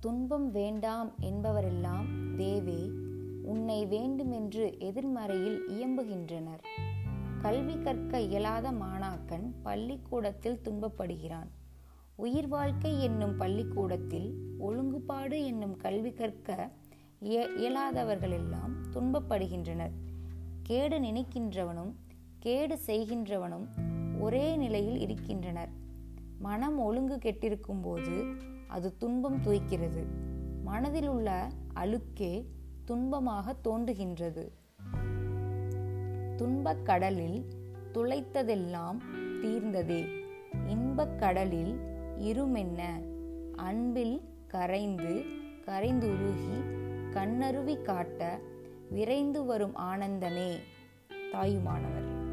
துன்பம் வேண்டாம் என்பவரெல்லாம் தேவே உன்னை வேண்டுமென்று எதிர்மறையில் இயம்புகின்றனர். கல்வி கற்க இயலாத மாணாக்கன் பள்ளிக்கூடத்தில் துன்பப்படுகிறான். உயிர் வாழ்க்கை என்னும் பள்ளிக்கூடத்தில் ஒழுங்குபாடு என்னும் கல்வி கற்க இய- இயலாதவர்களெல்லாம் துன்பப்படுகின்றனர். கேடு நினைக்கின்றவனும் கேடு செய்கின்றவனும் ஒரே நிலையில் இருக்கின்றனர். மனம் ஒழுங்கு கெட்டிருக்கும் போது அது துன்பம் துய்க்கிறது. மனதில் உள்ள அழுக்கே துன்பமாக தோன்றுகின்றது. துன்பக் கடலில் துளைத்ததெல்லாம் தீர்ந்ததே. இன்பக் கடலில் இருமென்ன? அன்பில் கரைந்து கரைந்துருகி கண்ணருவி காட்ட விரைந்து வரும் ஆனந்தமே. தாயுமானவர்.